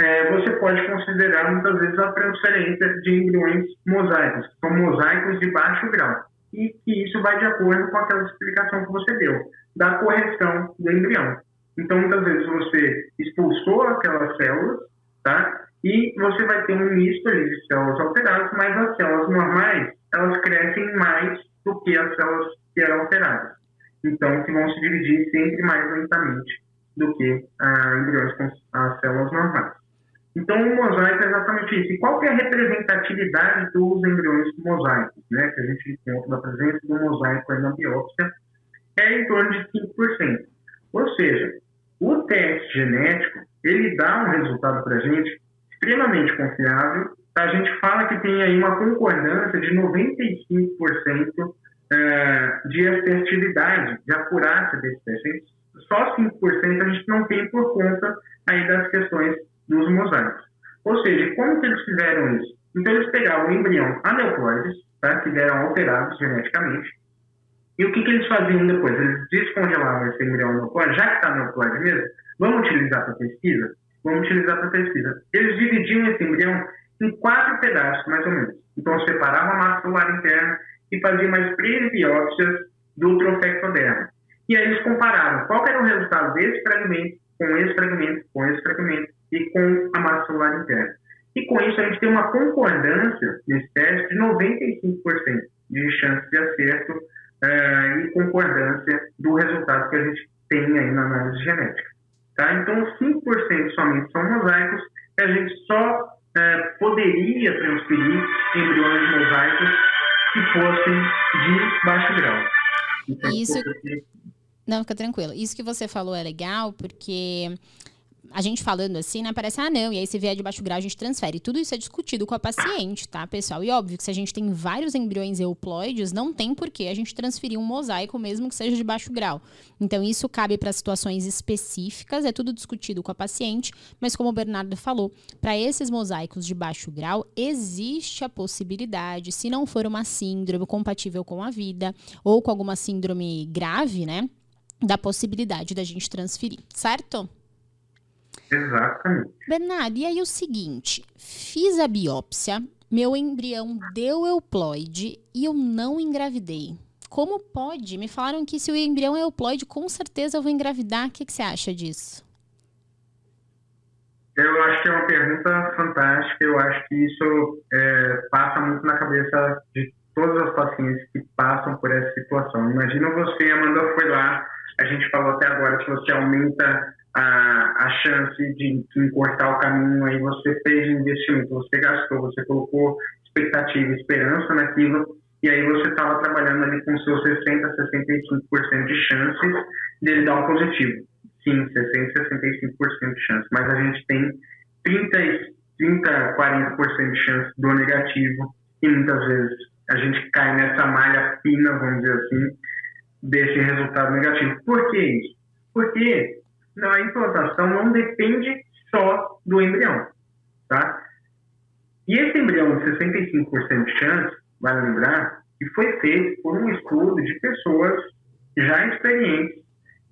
é, você pode considerar muitas vezes a transferência de embriões mosaicos, são mosaicos de baixo grau. E que isso vai de acordo com aquela explicação que você deu, da correção do embrião. Então, muitas vezes você expulsou aquelas células, tá? E você vai ter um misto de células alteradas, mas as células normais, elas crescem mais do que as células que eram alteradas. Então, que vão se dividir sempre mais lentamente do que ah, embriões com as células normais. Então, o mosaico é exatamente isso. E qual é a representatividade dos embriões mosaicos, né? Que a gente encontra da presença do mosaico na biópsia é em torno de 5%. Ou seja, o teste genético, ele dá um resultado para a gente extremamente confiável. A gente fala que tem aí uma concordância de 95% é, de assertividade, de acurácia desse teste. Só 5% a gente não tem por conta aí das questões dos mosaicos. Ou seja, como que eles fizeram isso? Então, eles pegaram o embrião aneuploides, tá, que eram alterados geneticamente, e o que, que eles faziam depois? Eles descongelavam esse embrião aneuploide, já que está aneuploide mesmo, vamos utilizar para pesquisa? Vamos utilizar para pesquisa. Eles dividiam esse embrião em quatro pedaços, mais ou menos. Então, separavam a massa celular interna e faziam mais três biópsias do trofectoderma. E aí eles compararam qual era o resultado desse fragmento com esse fragmento, com esse fragmento e com a massa celular interna. E com isso a gente tem uma concordância nesse teste de 95% de chance de acerto uh, e concordância do resultado que a gente tem aí na análise genética. Tá? Então, 5% somente são mosaicos e a gente só uh, poderia transferir embriões mosaicos que fossem de baixo grau. Então, Isso... Não, fica tranquilo. Isso que você falou é legal, porque a gente falando assim, né, parece, ah, não, e aí se vier de baixo grau, a gente transfere. Tudo isso é discutido com a paciente, tá, pessoal? E óbvio que se a gente tem vários embriões euploides, não tem por que a gente transferir um mosaico, mesmo que seja de baixo grau. Então, isso cabe para situações específicas, é tudo discutido com a paciente, mas como o Bernardo falou, para esses mosaicos de baixo grau, existe a possibilidade, se não for uma síndrome compatível com a vida, ou com alguma síndrome grave, né, da possibilidade da gente transferir, certo? Exatamente. Bernardo, e aí o seguinte: fiz a biópsia, meu embrião deu euploide e eu não engravidei. Como pode? Me falaram que se o embrião é euploide, com certeza eu vou engravidar. O que, que você acha disso? Eu acho que é uma pergunta fantástica. Eu acho que isso é, passa muito na cabeça de todas as pacientes que passam por essa situação. Imagina você, Amanda, foi lá, a gente falou até agora que você aumenta a, a chance de, de encurtar o caminho, aí você fez investimento, você gastou, você colocou expectativa, esperança naquilo, e aí você estava trabalhando ali com seus 60%, 65% de chances dele dar um positivo. Sim, 60%, 65% de chance, mas a gente tem 30, 30 40% de chance do negativo, e muitas vezes a gente cai nessa malha fina, vamos dizer assim, desse resultado negativo. Por que isso? Porque a implantação não depende só do embrião, tá? E esse embrião de 65% de chance, vale lembrar, que foi feito por um estudo de pessoas já experientes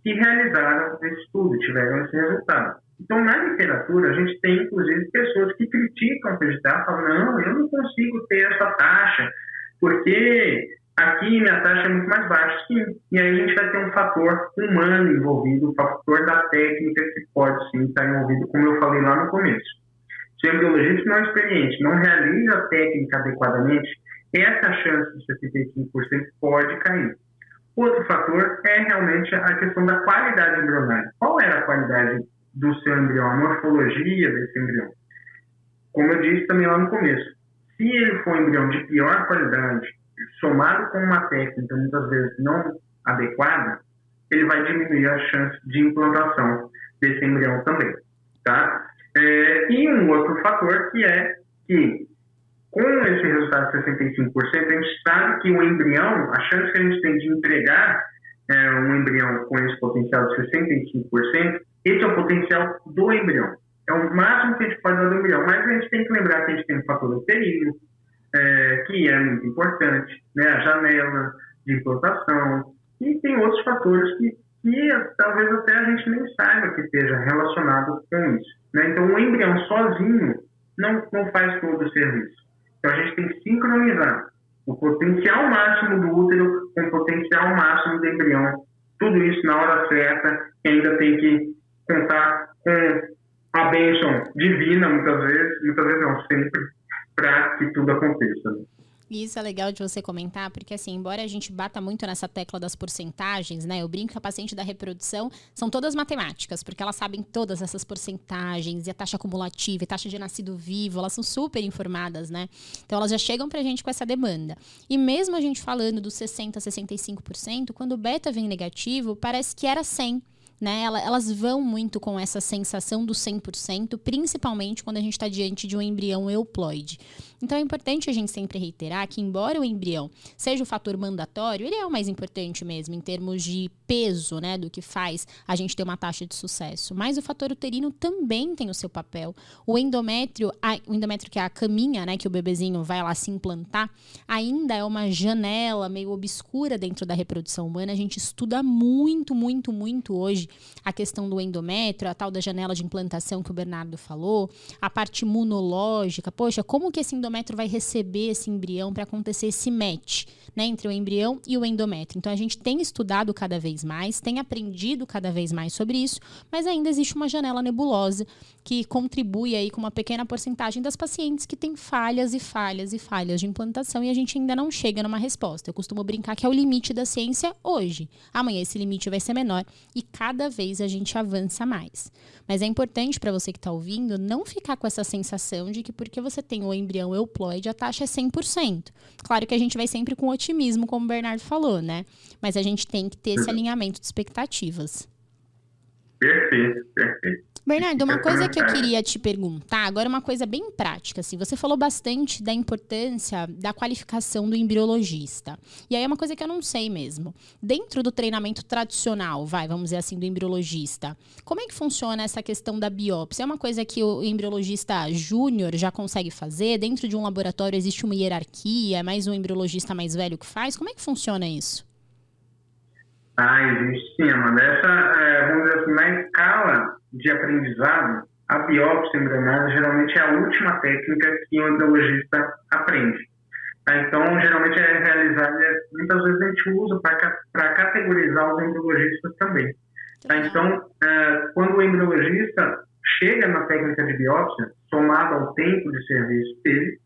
que realizaram esse estudo, tiveram esse resultado. Então, na literatura, a gente tem, inclusive, pessoas que criticam acreditar, falam, não, eu não consigo ter essa taxa, porque Aqui minha taxa é muito mais baixa, sim. E aí a gente vai ter um fator humano envolvido, o um fator da técnica que pode sim estar envolvido, como eu falei lá no começo. Se o embriologista não é experiente, não realiza a técnica adequadamente, essa chance de 75% pode cair. Outro fator é realmente a questão da qualidade embrionária. Qual era a qualidade do seu embrião, a morfologia desse embrião? Como eu disse também lá no começo, se ele for um embrião de pior qualidade, somado com uma técnica muitas vezes não adequada, ele vai diminuir a chance de implantação desse embrião também, tá? É, e um outro fator que é que com esse resultado de 65%, a gente sabe que o embrião, a chance que a gente tem de entregar é, um embrião com esse potencial de 65%, esse é o potencial do embrião. É o máximo que a gente pode dar do embrião. Mas a gente tem que lembrar que a gente tem um fator uterino, é, que é muito importante, né? A janela de implantação, e tem outros fatores que, que talvez até a gente nem saiba que esteja relacionado com isso. Né? Então, o embrião sozinho não, não faz todo o serviço. Então, a gente tem que sincronizar o potencial máximo do útero com o potencial máximo do embrião. Tudo isso na hora certa, que ainda tem que contar com a bênção divina, muitas vezes, muitas vezes não, sempre, para que tudo aconteça. Isso é legal de você comentar, porque assim, embora a gente bata muito nessa tecla das porcentagens, né? Eu brinco que a paciente da reprodução são todas matemáticas, porque elas sabem todas essas porcentagens, e a taxa acumulativa, e taxa de nascido vivo, elas são super informadas, né? Então elas já chegam pra gente com essa demanda. E mesmo a gente falando dos 60, 65%, quando o beta vem negativo, parece que era 100 né? Elas vão muito com essa sensação do 100%, principalmente quando a gente está diante de um embrião euploide. Então é importante a gente sempre reiterar que, embora o embrião seja o fator mandatório, ele é o mais importante mesmo em termos de peso, né, do que faz a gente ter uma taxa de sucesso. Mas o fator uterino também tem o seu papel. O endométrio, a, o endométrio que é a caminha, né, que o bebezinho vai lá se implantar, ainda é uma janela meio obscura dentro da reprodução humana. A gente estuda muito, muito, muito hoje a questão do endométrio, a tal da janela de implantação que o Bernardo falou, a parte imunológica. Poxa, como que esse endométrio vai receber esse embrião para acontecer esse match né, entre o embrião e o endométrio. Então a gente tem estudado cada vez mais, tem aprendido cada vez mais sobre isso, mas ainda existe uma janela nebulosa que contribui aí com uma pequena porcentagem das pacientes que têm falhas e falhas e falhas de implantação e a gente ainda não chega numa resposta. Eu costumo brincar que é o limite da ciência hoje. Amanhã esse limite vai ser menor e cada vez a gente avança mais. Mas é importante para você que está ouvindo não ficar com essa sensação de que porque você tem o embrião euploide, a taxa é 100%. Claro que a gente vai sempre com otimismo, como o Bernardo falou, né? Mas a gente tem que ter esse alinhamento de expectativas. Perfeito, perfeito. Bernardo, uma coisa que eu queria te perguntar, agora uma coisa bem prática, assim, você falou bastante da importância da qualificação do embriologista. E aí é uma coisa que eu não sei mesmo. Dentro do treinamento tradicional, vai, vamos dizer assim, do embriologista, como é que funciona essa questão da biópsia? É uma coisa que o embriologista júnior já consegue fazer? Dentro de um laboratório existe uma hierarquia? É mais um embriologista mais velho que faz? Como é que funciona isso? Ah, existe sim, Amanda. Essa, é, vamos dizer assim, na escala de aprendizado, a biópsia embrionária geralmente é a última técnica que um embriologista aprende. Tá? Então, geralmente é realizada, muitas vezes a gente usa para categorizar os embriologistas também. Tá? Então, é, quando o embriologista chega na técnica de biópsia, somado ao tempo de serviço dele,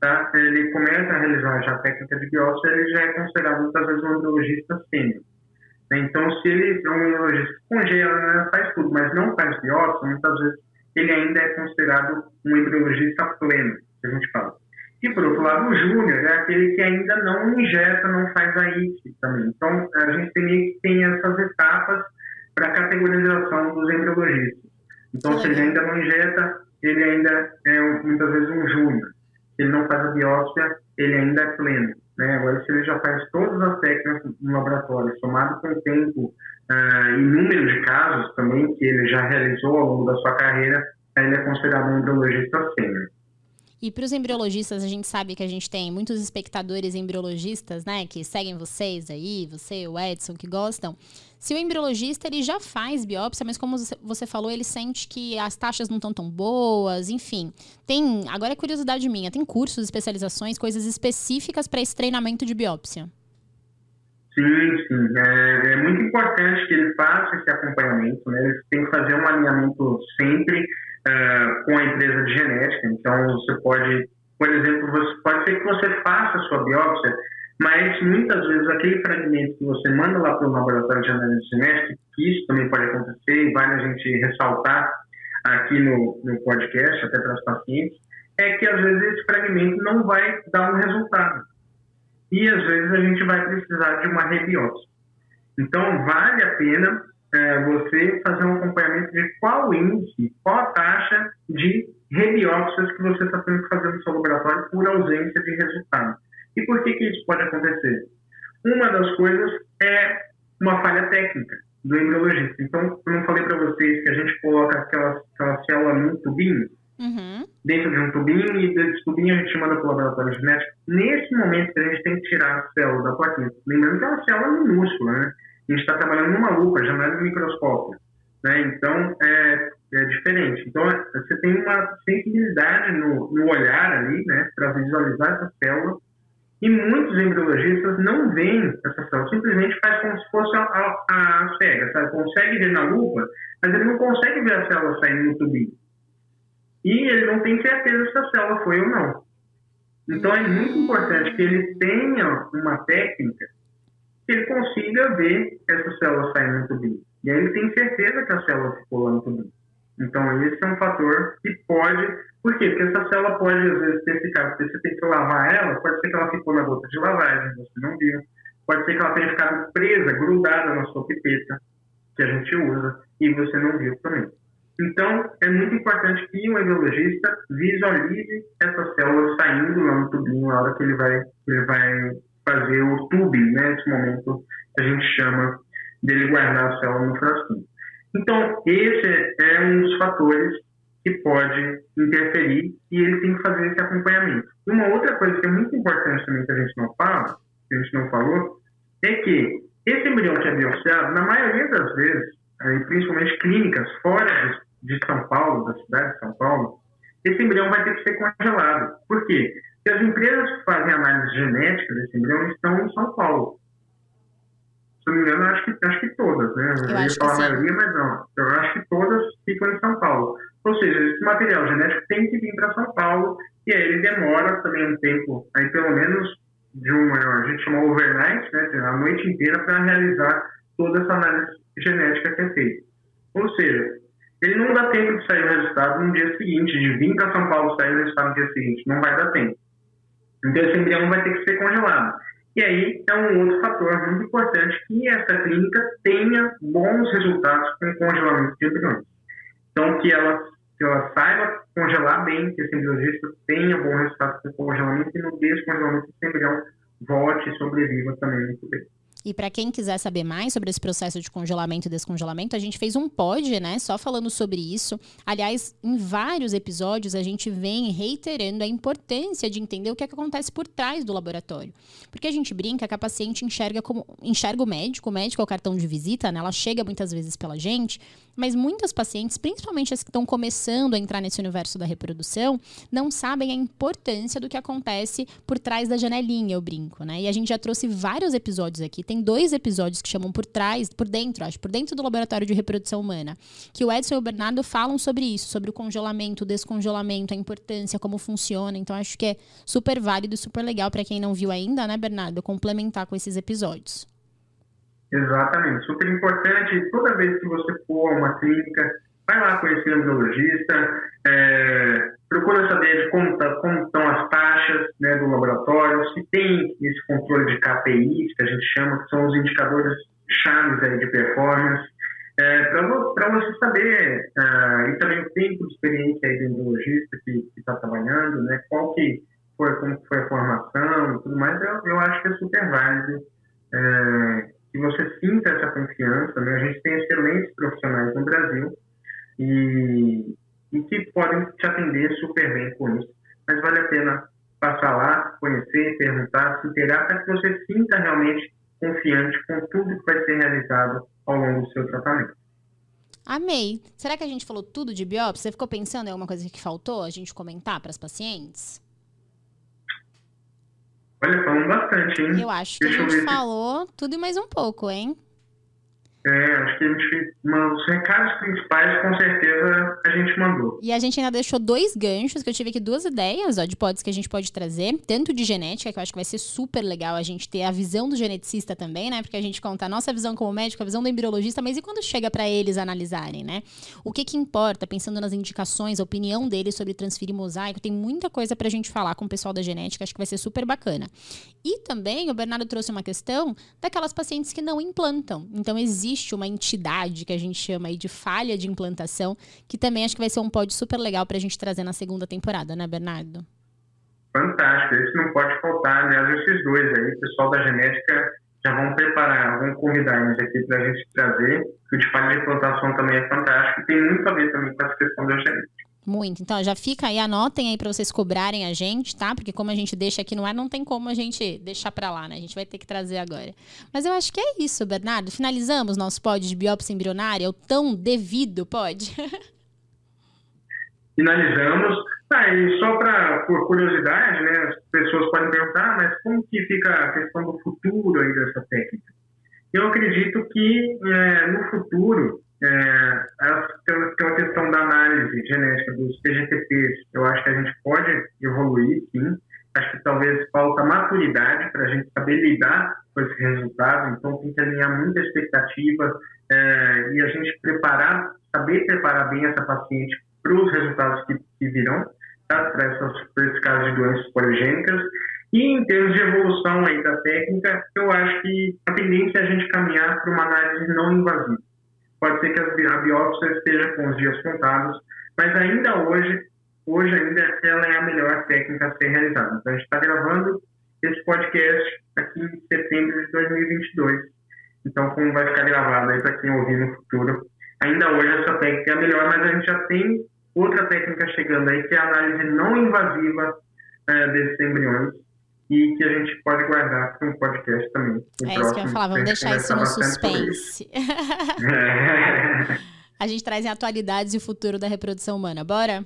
tá? ele começa a realizar já a técnica de biópsia, ele já é considerado muitas vezes um embriologista sênior. Né? Então, se ele é um imunologista que congela, né, faz tudo, mas não faz biópsia, muitas vezes ele ainda é considerado um embriologista pleno, que a gente fala. E, por outro lado, o júnior é aquele que ainda não injeta, não faz a IT também. Então, a gente tem, tem essas etapas para a categorização dos embriologistas. Então, se ele ainda não injeta, ele ainda é muitas vezes um júnior. Se ele não faz a biópsia, ele ainda é pleno. Né? Agora, se ele já faz todas as técnicas no laboratório, somado com o tempo uh, e número de casos também que ele já realizou ao longo da sua carreira, ele é considerado um embriologista sênior. E para os embriologistas, a gente sabe que a gente tem muitos espectadores embriologistas, né, que seguem vocês aí, você, o Edson, que gostam. Se o embriologista ele já faz biópsia, mas como você falou, ele sente que as taxas não estão tão boas, enfim. Tem, agora é curiosidade minha, tem cursos, especializações, coisas específicas para esse treinamento de biópsia? Sim, sim. É, é, muito importante que ele faça esse acompanhamento, né? Ele tem que fazer um alinhamento sempre uh, com a empresa de genética. Então, você pode, por exemplo, você, pode ser que você faça a sua biópsia, mas muitas vezes aquele fragmento que você manda lá para o laboratório de análise genética, que isso também pode acontecer e vale a gente ressaltar aqui no, no podcast, até para os pacientes, é que às vezes esse fragmento não vai dar um resultado. E às vezes a gente vai precisar de uma rebiópsia. Então, vale a pena é, você fazer um acompanhamento de qual índice, qual a taxa de rebiópsias que você está tendo que fazer no seu laboratório por ausência de resultado. E por que, que isso pode acontecer? Uma das coisas é uma falha técnica. do embriologista. Então, eu não falei para vocês que a gente coloca aquela, aquela célula num tubinho, uhum. dentro de um tubinho, e desse tubinho a gente manda para o laboratório genético. Nesse momento que a gente tem que tirar a célula da plaquinha, lembrando que é uma célula minúscula, né? A gente está trabalhando numa lupa, já não é no microscópio. Né? Então, é, é diferente. Então, você tem uma sensibilidade no, no olhar ali, né, para visualizar essa célula, e muitos embriologistas não veem essa célula, simplesmente faz como se fosse a, a, a cega, sabe? Consegue ver na lupa, mas ele não consegue ver a célula saindo no tubinho. E ele não tem certeza se a célula foi ou não. Então é muito importante que ele tenha uma técnica ele consiga ver essa célula saindo no tubinho. E aí ele tem certeza que a célula ficou lá no tubinho. Então, esse é um fator que pode. Por quê? Porque essa célula pode, às vezes, ter ficado. Se você tem que lavar ela, pode ser que ela ficou na gota de lavagem, você não viu. Pode ser que ela tenha ficado presa, grudada na sua pipeta, que a gente usa, e você não viu também. Então, é muito importante que o embriologista visualize essa célula saindo lá no tubinho na hora que ele vai, ele vai fazer o tubing, né? Esse momento a gente chama dele guardar a célula no frasquinho. Então, esse é um dos fatores que pode interferir e ele tem que fazer esse acompanhamento. Uma outra coisa que é muito importante também que a gente não fala, que a gente não falou, é que esse embrião que é biopsiado, na maioria das vezes, principalmente clínicas fora de São Paulo, da cidade de São Paulo, esse embrião vai ter que ser congelado. Por quê? Porque as empresas que fazem análise genética desse embrião estão em São Paulo se não me engano, acho que, acho que todas, né? Eu, eu ia falar a maioria, mas não. Eu acho que todas ficam em São Paulo. Ou seja, esse material genético tem que vir para São Paulo e aí ele demora também um tempo, aí pelo menos de uma, a gente chama overnight, né? A noite inteira para realizar toda essa análise genética que é feita. Ou seja, ele não dá tempo de sair o resultado no dia seguinte, de vir para São Paulo sair o resultado no dia seguinte. Não vai dar tempo. Então esse embrião vai ter que ser congelado. E aí é um outro fator muito importante que essa clínica tenha bons resultados com congelamento de embriões. Então, que ela, que ela saiba congelar bem, que esse embriologista tenha bom resultado com congelamento e no descongelamento esse embrião volte e sobreviva também muito bem. E para quem quiser saber mais sobre esse processo de congelamento e descongelamento, a gente fez um pod, né, só falando sobre isso. Aliás, em vários episódios a gente vem reiterando a importância de entender o que, é que acontece por trás do laboratório. Porque a gente brinca que a paciente enxerga como enxerga o médico, o médico é o cartão de visita, né? Ela chega muitas vezes pela gente, mas muitas pacientes, principalmente as que estão começando a entrar nesse universo da reprodução, não sabem a importância do que acontece por trás da janelinha, eu brinco, né? E a gente já trouxe vários episódios aqui. Tem tem dois episódios que chamam por trás, por dentro, acho, por dentro do laboratório de reprodução humana, que o Edson e o Bernardo falam sobre isso, sobre o congelamento, o descongelamento, a importância, como funciona. Então acho que é super válido e super legal para quem não viu ainda, né, Bernardo, complementar com esses episódios. Exatamente, super importante. Toda vez que você for a uma clínica, vai lá conhecer o embriologista, é, procura saber como, tá, como estão as taxas né, do laboratório, se tem esse controle de KPIs, que a gente chama, que são os indicadores chaves aí de performance, é, para você saber, uh, e também o tempo de experiência aí do embriologista que está trabalhando, né, qual que foi, como foi a formação e tudo mais, eu, eu acho que é super válido é, que você sinta essa confiança. Né? A gente tem excelentes profissionais no Brasil e e que podem te atender super bem com isso. Mas vale a pena passar lá, conhecer, perguntar, se inteirar, para que você sinta realmente confiante com tudo que vai ser realizado ao longo do seu tratamento. Amei. Será que a gente falou tudo de biópsia? Você ficou pensando em alguma coisa que faltou a gente comentar para as pacientes? Olha, falando bastante, hein? Eu acho que Deixa a gente falou tudo e mais um pouco, hein? É, acho que a gente, os recados principais, com certeza, a gente mandou. E a gente ainda deixou dois ganchos, que eu tive aqui duas ideias, ó, de pods que a gente pode trazer, tanto de genética, que eu acho que vai ser super legal a gente ter a visão do geneticista também, né? Porque a gente conta a nossa visão como médico, a visão do embriologista, mas e quando chega para eles analisarem, né? O que que importa, pensando nas indicações, a opinião deles sobre transferir mosaico, tem muita coisa pra gente falar com o pessoal da genética, acho que vai ser super bacana. E também o Bernardo trouxe uma questão daquelas pacientes que não implantam. Então, existe existe uma entidade que a gente chama aí de falha de implantação, que também acho que vai ser um pódio super legal para a gente trazer na segunda temporada, né, Bernardo? Fantástico, esse não pode faltar, né? Esses dois aí, pessoal da genética já vamos preparar, vamos convidar eles aqui para a gente trazer, que o de falha de plantação também é fantástico tem muito a ver também com essa questão da genética. Muito. Então, já fica aí, anotem aí para vocês cobrarem a gente, tá? Porque como a gente deixa aqui no ar, não tem como a gente deixar para lá, né? A gente vai ter que trazer agora. Mas eu acho que é isso, Bernardo. Finalizamos nosso pod de biópsia embrionária, o tão devido pod. Finalizamos. Ah, e só para por curiosidade, né? As pessoas podem perguntar, mas como que fica a questão do futuro aí dessa técnica? Eu acredito que é, no futuro é, uma questão da análise genética dos PGTPs. Eu acho que a gente pode evoluir, sim. Acho que talvez falta maturidade para a gente saber lidar com esse resultado. Então, tem que alinhar muita expectativa é, e a gente preparar, saber preparar bem essa paciente para os resultados que, que virão, tá? para esses casos de doenças poligênicas. E em termos de evolução aí da técnica, eu acho que a tendência é a gente caminhar para uma análise não invasiva pode ser que a biópsia esteja com os dias contados, mas ainda hoje, hoje ainda ela é a melhor técnica a ser realizada. Então a gente está gravando esse podcast aqui em setembro de 2022. Então, como vai ficar gravado aí para quem ouvir no futuro, ainda hoje essa técnica é a melhor, mas a gente já tem outra técnica chegando aí, que é a análise não invasiva é, desses embriões e que a gente pode guardar para um podcast também. É isso que eu ia falar, vamos deixar isso no suspense. É. a gente traz em atualidades e o futuro da reprodução humana. Bora?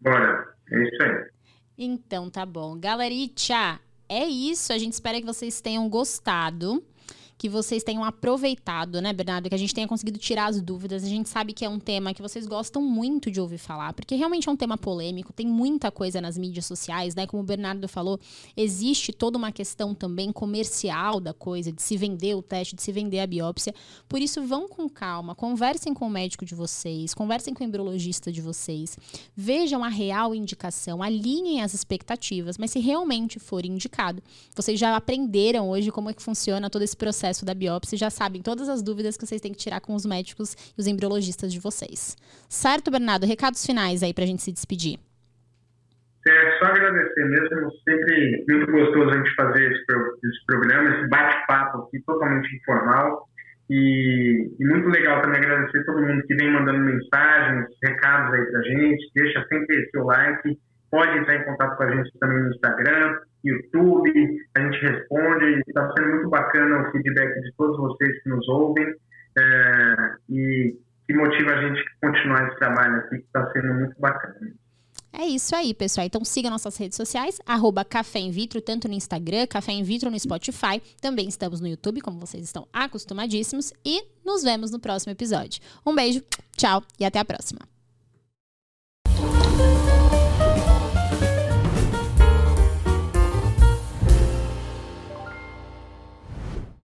Bora, é isso aí. Então tá bom. Galeritia, é isso. A gente espera que vocês tenham gostado que vocês tenham aproveitado, né, Bernardo? Que a gente tenha conseguido tirar as dúvidas. A gente sabe que é um tema que vocês gostam muito de ouvir falar, porque realmente é um tema polêmico, tem muita coisa nas mídias sociais, né? Como o Bernardo falou, existe toda uma questão também comercial da coisa, de se vender o teste, de se vender a biópsia. Por isso, vão com calma, conversem com o médico de vocês, conversem com o embriologista de vocês, vejam a real indicação, alinhem as expectativas, mas se realmente for indicado, vocês já aprenderam hoje como é que funciona todo esse processo processo da biópsia já sabem todas as dúvidas que vocês têm que tirar com os médicos e os embriologistas de vocês. Certo, Bernardo? Recados finais aí para a gente se despedir. É, só agradecer mesmo, sempre muito gostoso a gente fazer esse, esse programa, esse bate-papo aqui totalmente informal. E, e, muito legal também agradecer todo mundo que vem mandando mensagens, recados aí pra gente, deixa sempre seu like, pode entrar em contato com a gente também no Instagram, YouTube, a gente responde, está sendo muito bacana o feedback de todos vocês que nos ouvem é, e que motiva a gente a continuar esse trabalho aqui, que está sendo muito bacana. É isso aí, pessoal. Então siga nossas redes sociais, arroba Café em Vitro, tanto no Instagram, Café em Vitro no Spotify. Também estamos no YouTube, como vocês estão acostumadíssimos. E nos vemos no próximo episódio. Um beijo, tchau e até a próxima.